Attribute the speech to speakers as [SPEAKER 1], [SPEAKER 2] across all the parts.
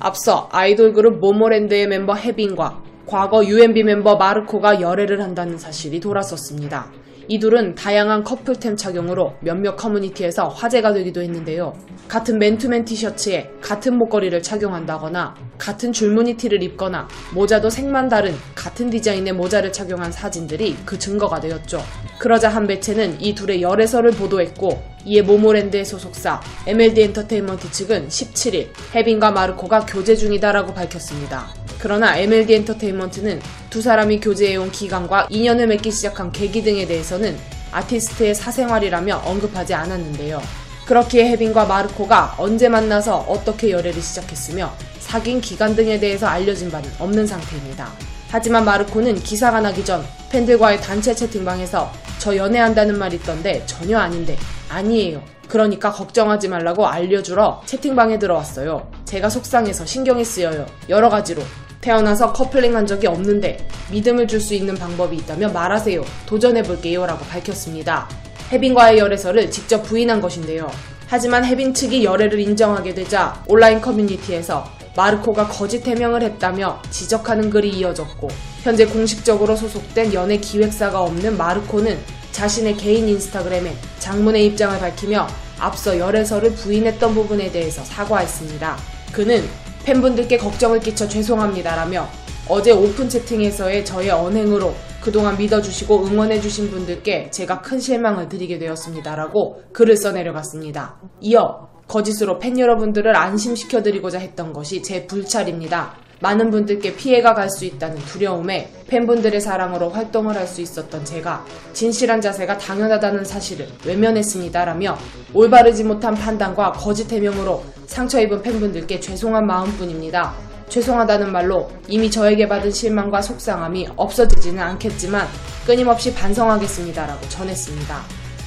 [SPEAKER 1] 앞서 아이돌 그룹 모모랜드의 멤버 혜빈과 과거 UMB 멤버 마르코가 열애를 한다는 사실이 돌았었습니다. 이 둘은 다양한 커플템 착용으로 몇몇 커뮤니티에서 화제가 되기도 했는데요. 같은 맨투맨 티셔츠에 같은 목걸이를 착용한다거나 같은 줄무늬 티를 입거나 모자도 색만 다른 같은 디자인의 모자를 착용한 사진들이 그 증거가 되었죠. 그러자 한 매체는 이 둘의 열애설을 보도했고 이에 모모랜드의 소속사 MLD 엔터테인먼트 측은 17일 혜빈과 마르코가 교제 중이다라고 밝혔습니다. 그러나 MLD 엔터테인먼트는 두 사람이 교제해온 기간과 인연을 맺기 시작한 계기 등에 대해서는 아티스트의 사생활이라며 언급하지 않았는데요. 그렇기에 혜빈과 마르코가 언제 만나서 어떻게 열애를 시작했으며 사귄 기간 등에 대해서 알려진 바는 없는 상태입니다. 하지만 마르코는 기사가 나기 전 팬들과의 단체 채팅방에서 저 연애한다는 말 있던데 전혀 아닌데 아니에요. 그러니까 걱정하지 말라고 알려주러 채팅방에 들어왔어요. 제가 속상해서 신경이 쓰여요. 여러 가지로. 태어나서 커플링 한 적이 없는데 믿음을 줄 수 있는 방법이 있다면 말하세요. 도전해볼게요. 라고 밝혔습니다. 혜빈과의 열애설을 직접 부인한 것인데요. 하지만 혜빈 측이 열애를 인정하게 되자 온라인 커뮤니티에서 마르코가 거짓 해명을 했다며 지적하는 글이 이어졌고 현재 공식적으로 소속된 연애 기획사가 없는 마르코는 자신의 개인 인스타그램에 장문의 입장을 밝히며 앞서 열애설을 부인했던 부분에 대해서 사과했습니다. 그는 팬분들께 걱정을 끼쳐 죄송합니다라며 어제 오픈 채팅에서의 저의 언행으로 그동안 믿어주시고 응원해주신 분들께 제가 큰 실망을 드리게 되었습니다라고 글을 써내려갔습니다. 이어 거짓으로 팬 여러분들을 안심시켜드리고자 했던 것이 제 불찰입니다. 많은 분들께 피해가 갈 수 있다는 두려움에 팬분들의 사랑으로 활동을 할 수 있었던 제가 진실한 자세가 당연하다는 사실을 외면했습니다라며 올바르지 못한 판단과 거짓 해명으로 상처 입은 팬분들께 죄송한 마음뿐입니다. 죄송하다는 말로 이미 저에게 받은 실망과 속상함이 없어지지는 않겠지만 끊임없이 반성하겠습니다라고 전했습니다.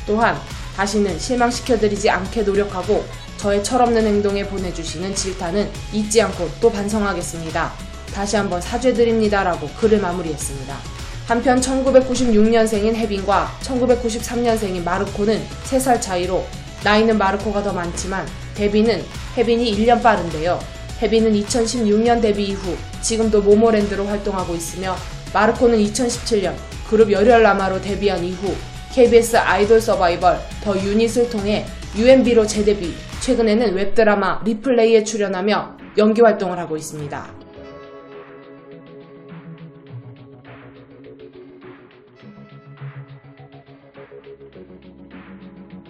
[SPEAKER 1] 또한 다시는 실망시켜드리지 않게 노력하고 저의 철없는 행동에 보내주시는 질타는 잊지 않고 또 반성하겠습니다. 다시 한번 사죄드립니다라고 글을 마무리했습니다. 한편 1996년생인 혜빈과 1993년생인 마르코는 3살 차이로 나이는 마르코가 더 많지만 데뷔는 혜빈이 1년 빠른데요. 혜빈은 2016년 데뷔 이후 지금도 모모랜드로 활동하고 있으며 마르코는 2017년 그룹 열혈라마로 데뷔한 이후 KBS 아이돌 서바이벌 더 유닛을 통해 UMB로 재데뷔, 최근에는 웹드라마 리플레이에 출연하며 연기 활동을 하고 있습니다.